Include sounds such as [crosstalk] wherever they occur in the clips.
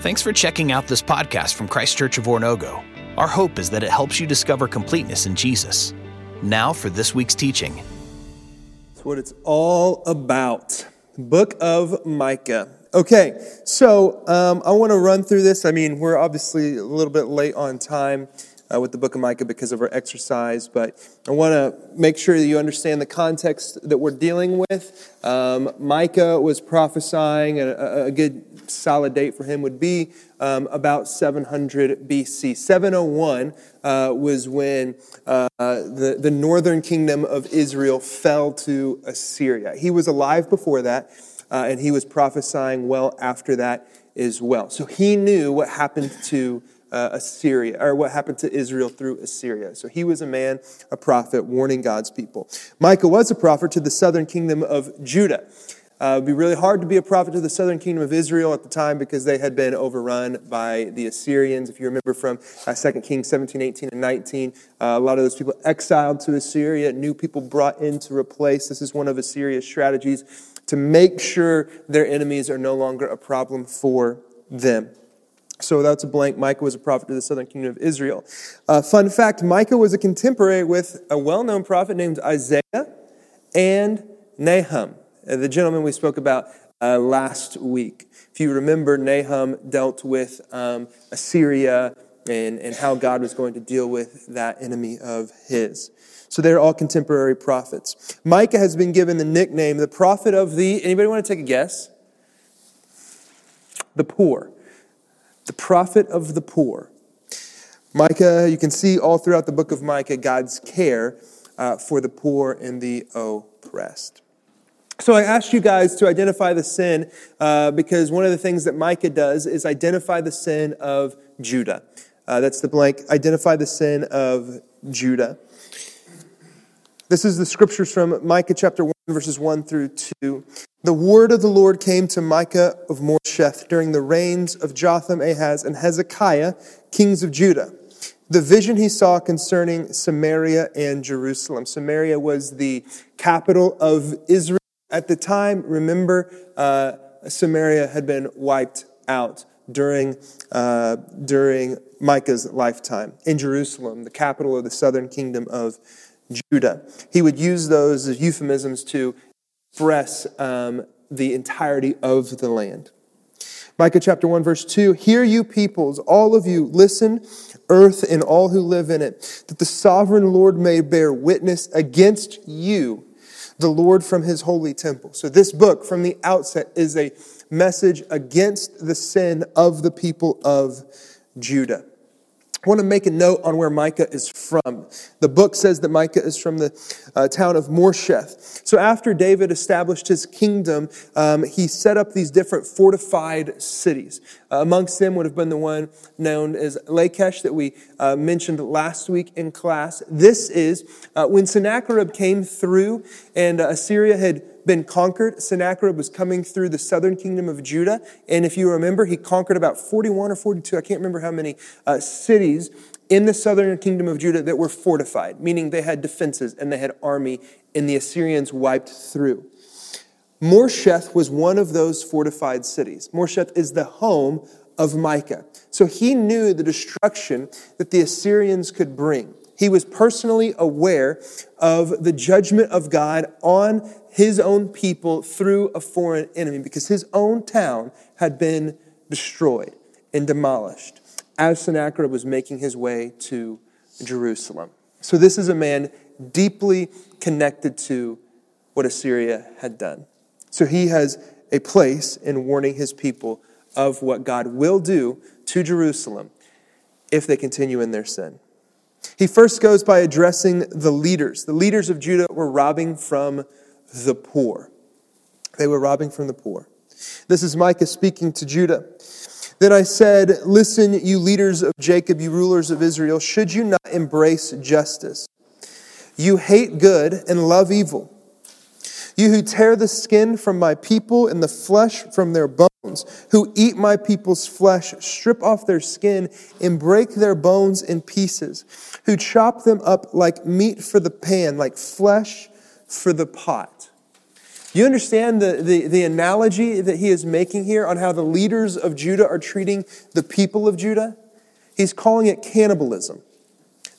Thanks for checking out this podcast from Christ Church of Oronogo. Our hope is that it helps you discover completeness in Jesus. Now for this week's teaching. That's what it's all about. Book of Micah. Okay, so um, I want to run through this. I mean, we're obviously a little bit late on time uh, with the book of Micah because of our exercise, but I want to make sure that you understand the context that we're dealing with. Um, Micah was prophesying, a, a, good solid date for him would be um, about 700 BC. 701 uh, was when uh, the, the northern kingdom of Israel fell to Assyria. He was alive before that, uh, and he was prophesying well after that as well. So he knew what happened to uh, Assyria, or what happened to Israel through Assyria. So he was a man, a prophet, warning God's people. Micah was a prophet to the southern kingdom of Judah. Uh, it would be really hard to be a prophet to the southern kingdom of Israel at the time because they had been overrun by the Assyrians. If you remember from uh, 2 Kings 17, 18, and 19, uh, a lot of those people exiled to Assyria, new people brought in to replace. This is one of Assyria's strategies to make sure their enemies are no longer a problem for them. So that's a blank. Micah was a prophet to the southern kingdom of Israel. Uh, fun fact Micah was a contemporary with a well known prophet named Isaiah and Nahum, uh, the gentleman we spoke about uh, last week. If you remember, Nahum dealt with um, Assyria and, and how God was going to deal with that enemy of his. So they're all contemporary prophets. Micah has been given the nickname the prophet of the, anybody want to take a guess? The poor the prophet of the poor. Micah, you can see all throughout the book of Micah God's care uh, for the poor and the oppressed. So I asked you guys to identify the sin uh, because one of the things that Micah does is identify the sin of Judah. Uh, that's the blank. Identify the sin of Judah. This is the scriptures from Micah chapter 1, verses 1 through 2. The word of the Lord came to Micah of Moresheth during the reigns of Jotham, Ahaz, and Hezekiah, kings of Judah. The vision he saw concerning Samaria and Jerusalem. Samaria was the capital of Israel at the time. Remember, uh, Samaria had been wiped out during, uh, during Micah's lifetime. In Jerusalem, the capital of the southern kingdom of Judah. He would use those as euphemisms to express um, the entirety of the land. Micah chapter 1, verse 2 Hear you peoples, all of you, listen, earth and all who live in it, that the sovereign Lord may bear witness against you, the Lord from his holy temple. So, this book from the outset is a message against the sin of the people of Judah. I want to make a note on where Micah is from. The book says that Micah is from the uh, town of Moresheth. So after David established his kingdom, um, he set up these different fortified cities. Uh, amongst them would have been the one known as Lachish that we uh, mentioned last week in class. This is uh, when Sennacherib came through and uh, Assyria had been conquered. Sennacherib was coming through the southern kingdom of Judah. And if you remember, he conquered about 41 or 42, I can't remember how many uh, cities in the southern kingdom of Judah that were fortified, meaning they had defenses and they had army, and the Assyrians wiped through. Moresheth was one of those fortified cities. Moresheth is the home of Micah. So he knew the destruction that the Assyrians could bring. He was personally aware of the judgment of God on his own people through a foreign enemy because his own town had been destroyed and demolished as Sennacherib was making his way to Jerusalem. So, this is a man deeply connected to what Assyria had done. So, he has a place in warning his people of what God will do to Jerusalem if they continue in their sin. He first goes by addressing the leaders. The leaders of Judah were robbing from the poor. They were robbing from the poor. This is Micah speaking to Judah. Then I said, Listen, you leaders of Jacob, you rulers of Israel, should you not embrace justice? You hate good and love evil. You who tear the skin from my people and the flesh from their bones, who eat my people's flesh, strip off their skin and break their bones in pieces, who chop them up like meat for the pan, like flesh for the pot. You understand the, the, the analogy that he is making here on how the leaders of Judah are treating the people of Judah? He's calling it cannibalism.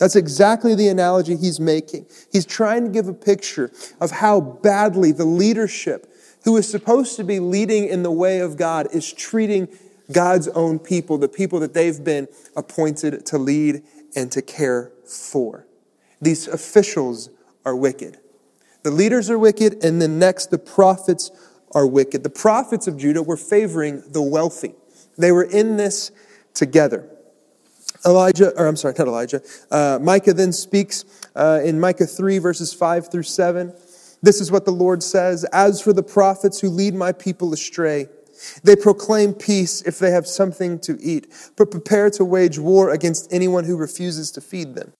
That's exactly the analogy he's making. He's trying to give a picture of how badly the leadership, who is supposed to be leading in the way of God, is treating God's own people, the people that they've been appointed to lead and to care for. These officials are wicked. The leaders are wicked, and then next, the prophets are wicked. The prophets of Judah were favoring the wealthy, they were in this together. Elijah, or I'm sorry, not Elijah. Uh, Micah then speaks uh, in Micah 3, verses 5 through 7. This is what the Lord says As for the prophets who lead my people astray, they proclaim peace if they have something to eat, but prepare to wage war against anyone who refuses to feed them.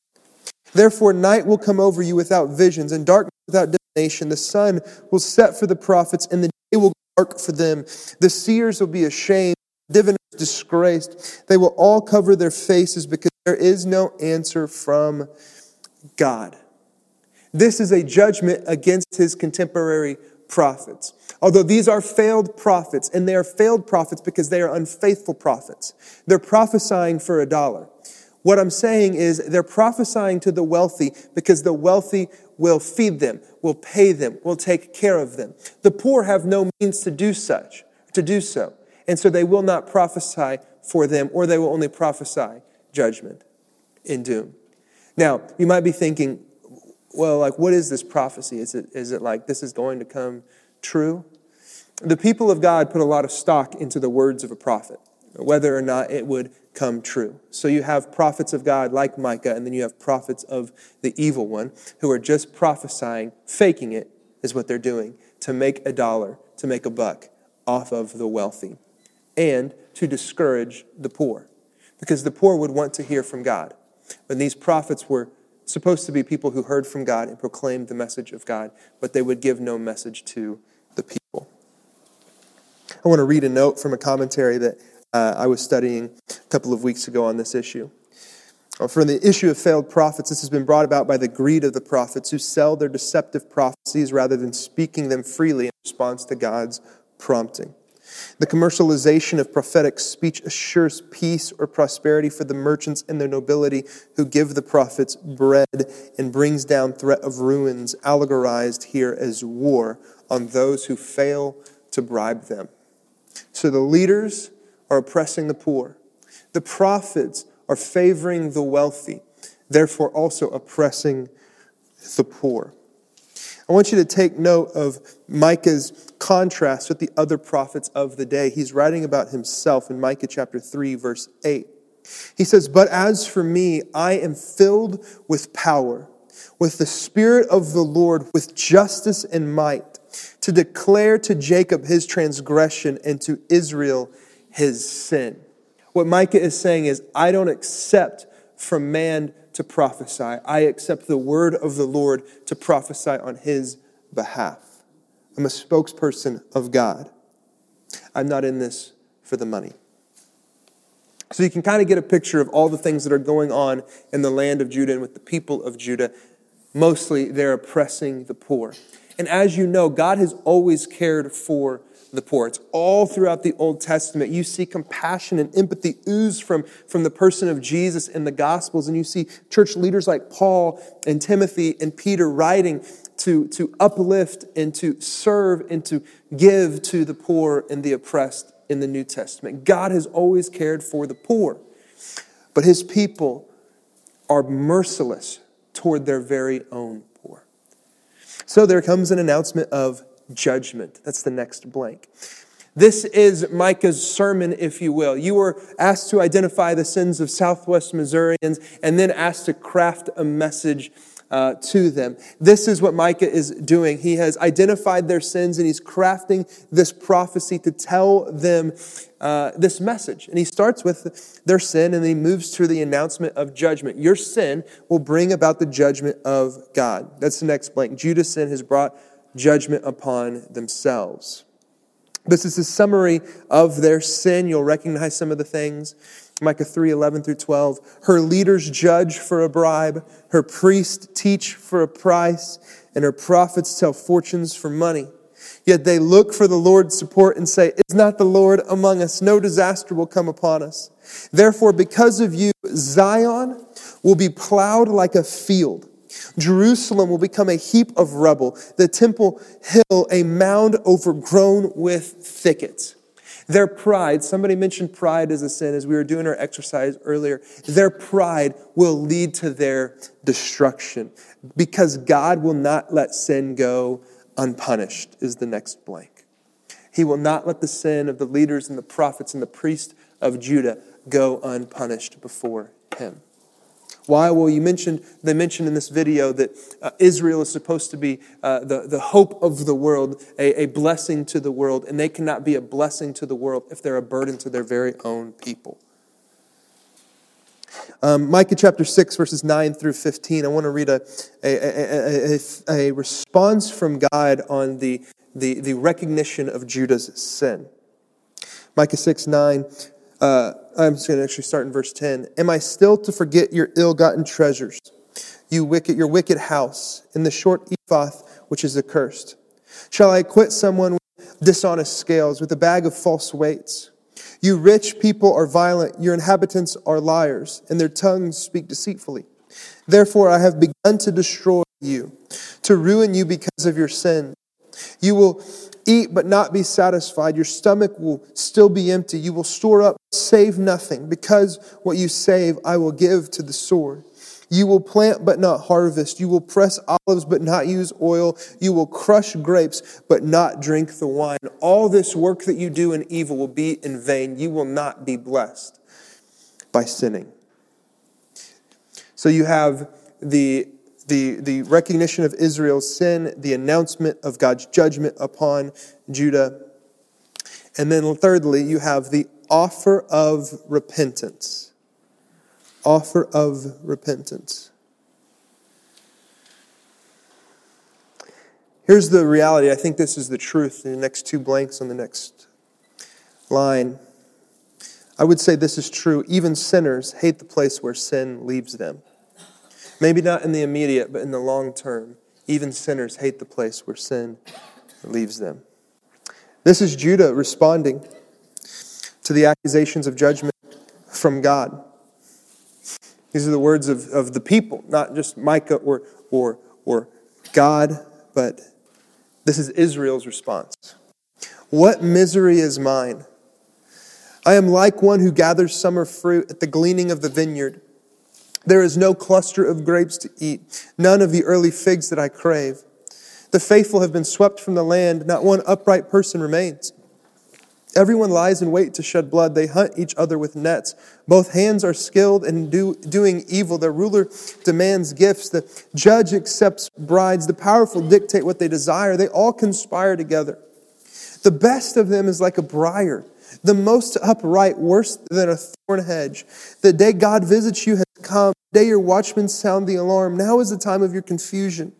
Therefore, night will come over you without visions, and darkness without divination. The sun will set for the prophets, and the day will dark for them. The seers will be ashamed, diviners disgraced. They will all cover their faces because there is no answer from God. This is a judgment against his contemporary prophets. Although these are failed prophets, and they are failed prophets because they are unfaithful prophets. They're prophesying for a dollar. What I'm saying is they're prophesying to the wealthy because the wealthy will feed them, will pay them, will take care of them. The poor have no means to do such, to do so. And so they will not prophesy for them, or they will only prophesy judgment and doom. Now, you might be thinking, well, like, what is this prophecy? Is it, is it like this is going to come true? The people of God put a lot of stock into the words of a prophet, whether or not it would come true. So you have prophets of God like Micah, and then you have prophets of the evil one who are just prophesying, faking it, is what they're doing, to make a dollar, to make a buck off of the wealthy, and to discourage the poor. Because the poor would want to hear from God. When these prophets were supposed to be people who heard from God and proclaimed the message of God, but they would give no message to the people. I want to read a note from a commentary that uh, I was studying a couple of weeks ago on this issue. Uh, for the issue of failed prophets, this has been brought about by the greed of the prophets who sell their deceptive prophecies rather than speaking them freely in response to God's prompting. The commercialization of prophetic speech assures peace or prosperity for the merchants and their nobility who give the prophets bread and brings down threat of ruins, allegorized here as war on those who fail to bribe them. So the leaders are oppressing the poor. The prophets are favoring the wealthy, therefore also oppressing the poor. I want you to take note of Micah's contrast with the other prophets of the day. He's writing about himself in Micah chapter 3, verse 8. He says, But as for me, I am filled with power, with the Spirit of the Lord, with justice and might, to declare to Jacob his transgression and to Israel his sin. What Micah is saying is, I don't accept from man to prophesy. I accept the word of the Lord to prophesy on his behalf. I'm a spokesperson of God. I'm not in this for the money. So you can kind of get a picture of all the things that are going on in the land of Judah and with the people of Judah. Mostly they're oppressing the poor. And as you know, God has always cared for the poor. It's all throughout the Old Testament. You see compassion and empathy ooze from, from the person of Jesus in the Gospels, and you see church leaders like Paul and Timothy and Peter writing to, to uplift and to serve and to give to the poor and the oppressed in the New Testament. God has always cared for the poor, but his people are merciless toward their very own poor. So there comes an announcement of judgment. That's the next blank. This is Micah's sermon, if you will. You were asked to identify the sins of Southwest Missourians and then asked to craft a message uh, to them. This is what Micah is doing. He has identified their sins and he's crafting this prophecy to tell them uh, this message. And he starts with their sin and then he moves to the announcement of judgment. Your sin will bring about the judgment of God. That's the next blank. Judah's sin has brought judgment upon themselves. This is a summary of their sin. You'll recognize some of the things. Micah 3 11 through 12. Her leaders judge for a bribe, her priests teach for a price, and her prophets tell fortunes for money. Yet they look for the Lord's support and say, Is not the Lord among us? No disaster will come upon us. Therefore, because of you, Zion will be plowed like a field. Jerusalem will become a heap of rubble, the temple hill a mound overgrown with thickets. Their pride, somebody mentioned pride as a sin as we were doing our exercise earlier. Their pride will lead to their destruction because God will not let sin go unpunished, is the next blank. He will not let the sin of the leaders and the prophets and the priests of Judah go unpunished before him. Why? Well, you mentioned, they mentioned in this video that uh, Israel is supposed to be uh, the, the hope of the world, a, a blessing to the world, and they cannot be a blessing to the world if they're a burden to their very own people. Um, Micah chapter 6, verses 9 through 15. I want to read a, a, a, a, response from God on the, the, the recognition of Judah's sin. Micah 6, 9. Uh, I'm just going to actually start in verse 10. Am I still to forget your ill gotten treasures, you wicked, your wicked house, in the short ephah which is accursed? Shall I acquit someone with dishonest scales, with a bag of false weights? You rich people are violent, your inhabitants are liars, and their tongues speak deceitfully. Therefore, I have begun to destroy you, to ruin you because of your sin. You will eat but not be satisfied. Your stomach will still be empty. You will store up, save nothing, because what you save I will give to the sword. You will plant but not harvest. You will press olives but not use oil. You will crush grapes but not drink the wine. All this work that you do in evil will be in vain. You will not be blessed by sinning. So you have the the, the recognition of Israel's sin, the announcement of God's judgment upon Judah. And then, thirdly, you have the offer of repentance. Offer of repentance. Here's the reality. I think this is the truth. In the next two blanks on the next line. I would say this is true. Even sinners hate the place where sin leaves them. Maybe not in the immediate, but in the long term. Even sinners hate the place where sin leaves them. This is Judah responding to the accusations of judgment from God. These are the words of, of the people, not just Micah or, or, or God, but this is Israel's response. What misery is mine? I am like one who gathers summer fruit at the gleaning of the vineyard. There is no cluster of grapes to eat, none of the early figs that I crave. The faithful have been swept from the land, not one upright person remains. Everyone lies in wait to shed blood. They hunt each other with nets. Both hands are skilled in do, doing evil. The ruler demands gifts. The judge accepts brides. The powerful dictate what they desire. They all conspire together. The best of them is like a briar the most upright worse than a thorn hedge. The day God visits you has come. The day your watchmen sound the alarm. Now is the time of your confusion.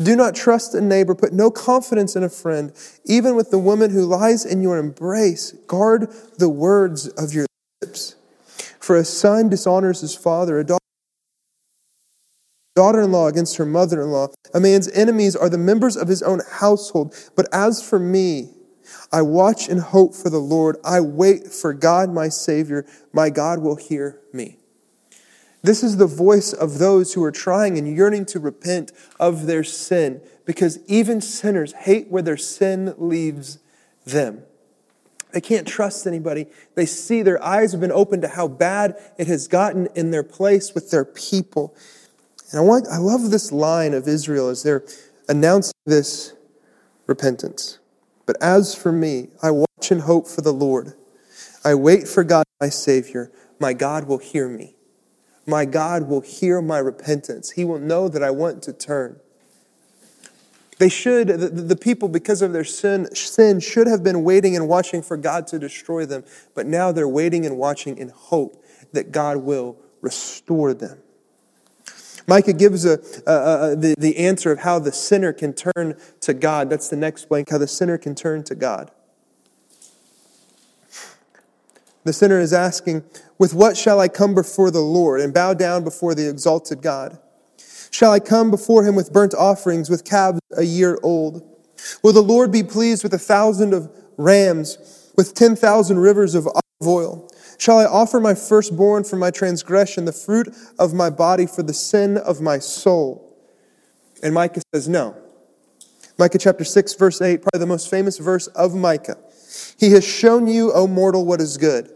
Do not trust a neighbor. Put no confidence in a friend. Even with the woman who lies in your embrace, guard the words of your lips. For a son dishonors his father, a daughter daughter in law against her mother in law. A man's enemies are the members of his own household. But as for me, I watch and hope for the Lord. I wait for God, my Savior. My God will hear me. This is the voice of those who are trying and yearning to repent of their sin because even sinners hate where their sin leaves them. They can't trust anybody. They see their eyes have been opened to how bad it has gotten in their place with their people. And I, want, I love this line of Israel as they're announcing this repentance. But as for me, I watch and hope for the Lord. I wait for God, my Savior. My God will hear me. My God will hear my repentance. He will know that I want to turn. They should, the, the, people, because of their sin, sin, should have been waiting and watching for God to destroy them, but now they're waiting and watching in hope that God will restore them. Micah gives a, a, a, the, the answer of how the sinner can turn to God. That's the next blank, how the sinner can turn to God. The sinner is asking, With what shall I come before the Lord and bow down before the exalted God? Shall I come before him with burnt offerings, with calves a year old? Will the Lord be pleased with a thousand of rams, with ten thousand rivers of olive oil? Shall I offer my firstborn for my transgression, the fruit of my body for the sin of my soul? And Micah says, No. Micah chapter 6, verse 8, probably the most famous verse of Micah. He has shown you, O mortal, what is good.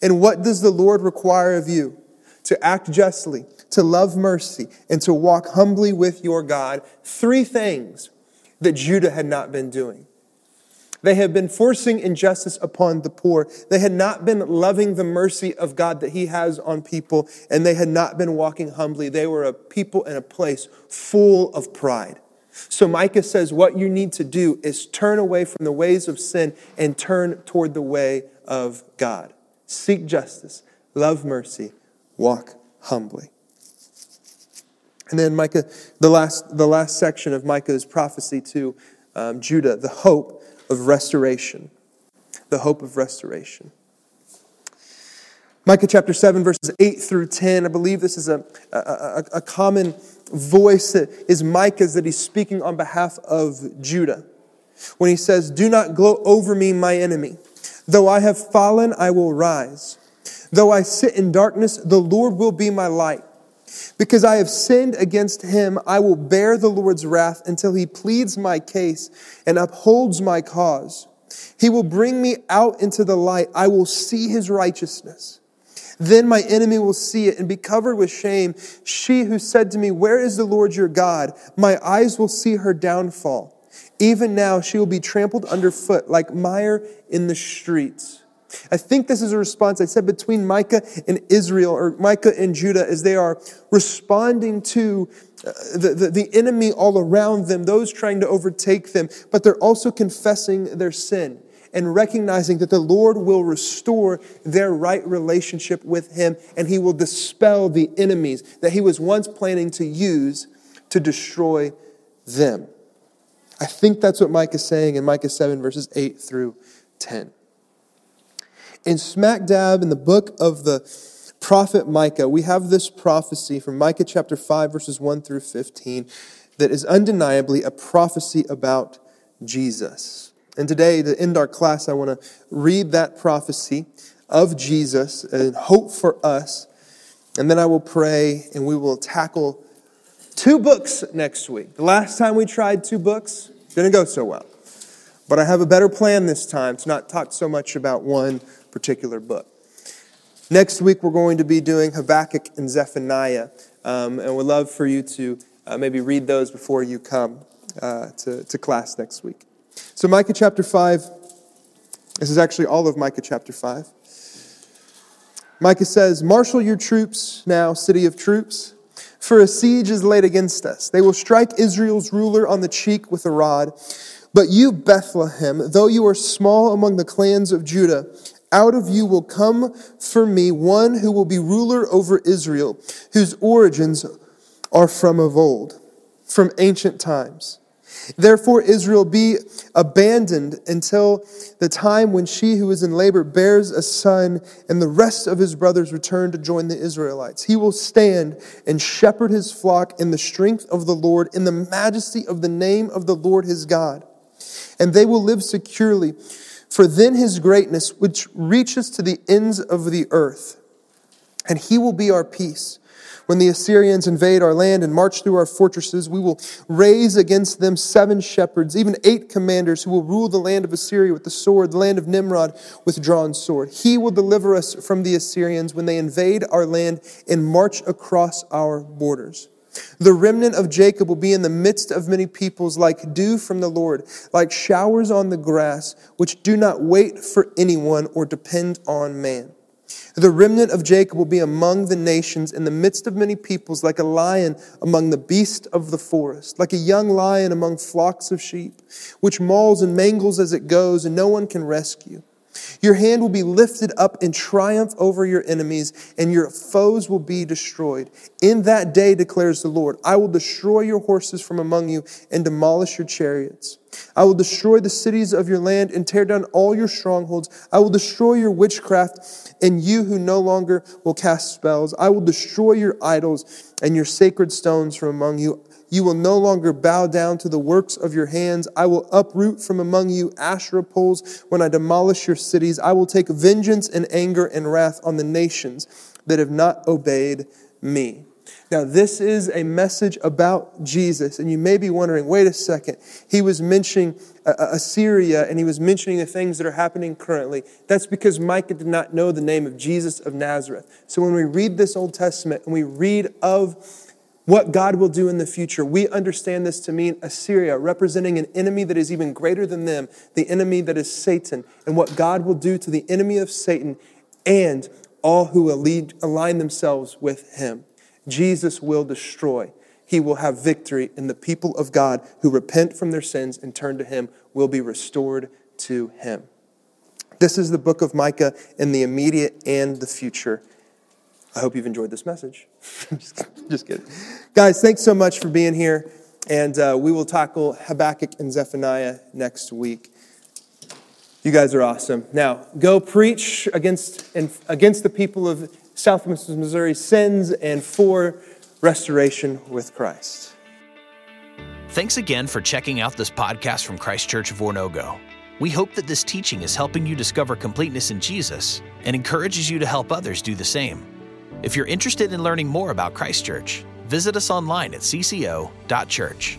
And what does the Lord require of you? To act justly, to love mercy, and to walk humbly with your God. Three things that Judah had not been doing. They had been forcing injustice upon the poor. They had not been loving the mercy of God that He has on people, and they had not been walking humbly. They were a people in a place full of pride. So Micah says, What you need to do is turn away from the ways of sin and turn toward the way of God. Seek justice, love mercy, walk humbly. And then Micah, the last, the last section of Micah's prophecy to um, Judah, the hope of restoration. The hope of restoration. Micah chapter 7, verses 8 through 10. I believe this is a, a, a common voice that is Micah's that he's speaking on behalf of Judah. When he says, Do not gloat over me, my enemy. Though I have fallen, I will rise. Though I sit in darkness, the Lord will be my light. Because I have sinned against him, I will bear the Lord's wrath until he pleads my case and upholds my cause. He will bring me out into the light. I will see his righteousness. Then my enemy will see it and be covered with shame. She who said to me, Where is the Lord your God? My eyes will see her downfall. Even now she will be trampled underfoot like mire in the streets. I think this is a response I said between Micah and Israel, or Micah and Judah, as they are responding to uh, the, the, the enemy all around them, those trying to overtake them, but they're also confessing their sin and recognizing that the Lord will restore their right relationship with Him and He will dispel the enemies that He was once planning to use to destroy them. I think that's what Micah is saying in Micah 7, verses 8 through 10. In smack dab in the book of the prophet Micah, we have this prophecy from Micah chapter 5, verses 1 through 15, that is undeniably a prophecy about Jesus. And today, to end our class, I want to read that prophecy of Jesus and hope for us. And then I will pray and we will tackle two books next week. The last time we tried two books, didn't go so well. But I have a better plan this time to not talk so much about one particular book. Next week, we're going to be doing Habakkuk and Zephaniah, um, and we'd love for you to uh, maybe read those before you come uh, to, to class next week. So, Micah chapter 5, this is actually all of Micah chapter 5. Micah says, Marshal your troops now, city of troops, for a siege is laid against us. They will strike Israel's ruler on the cheek with a rod. But you, Bethlehem, though you are small among the clans of Judah, out of you will come for me one who will be ruler over Israel, whose origins are from of old, from ancient times. Therefore, Israel be abandoned until the time when she who is in labor bears a son, and the rest of his brothers return to join the Israelites. He will stand and shepherd his flock in the strength of the Lord, in the majesty of the name of the Lord his God. And they will live securely for then his greatness, which reaches to the ends of the earth, and he will be our peace. When the Assyrians invade our land and march through our fortresses, we will raise against them seven shepherds, even eight commanders who will rule the land of Assyria with the sword, the land of Nimrod with drawn sword. He will deliver us from the Assyrians when they invade our land and march across our borders. The remnant of Jacob will be in the midst of many peoples like dew from the Lord, like showers on the grass, which do not wait for anyone or depend on man. The remnant of Jacob will be among the nations in the midst of many peoples, like a lion among the beasts of the forest, like a young lion among flocks of sheep, which mauls and mangles as it goes, and no one can rescue. Your hand will be lifted up in triumph over your enemies, and your foes will be destroyed. In that day, declares the Lord, I will destroy your horses from among you and demolish your chariots. I will destroy the cities of your land and tear down all your strongholds. I will destroy your witchcraft and you who no longer will cast spells. I will destroy your idols and your sacred stones from among you. You will no longer bow down to the works of your hands. I will uproot from among you Asherah poles when I demolish your cities. I will take vengeance and anger and wrath on the nations that have not obeyed me. Now, this is a message about Jesus, and you may be wondering wait a second. He was mentioning Assyria and he was mentioning the things that are happening currently. That's because Micah did not know the name of Jesus of Nazareth. So when we read this Old Testament and we read of what God will do in the future, we understand this to mean Assyria, representing an enemy that is even greater than them, the enemy that is Satan, and what God will do to the enemy of Satan and all who align themselves with him. Jesus will destroy. He will have victory, and the people of God who repent from their sins and turn to Him will be restored to Him. This is the book of Micah in the immediate and the future. I hope you've enjoyed this message. [laughs] just, kidding. Guys, thanks so much for being here. And uh, we will tackle Habakkuk and Zephaniah next week. You guys are awesome. Now, go preach against, against the people of Southwest Missouri sins and for restoration with Christ. Thanks again for checking out this podcast from Christ Church of Oronogo. We hope that this teaching is helping you discover completeness in Jesus and encourages you to help others do the same. If you're interested in learning more about Christchurch, visit us online at cco.church.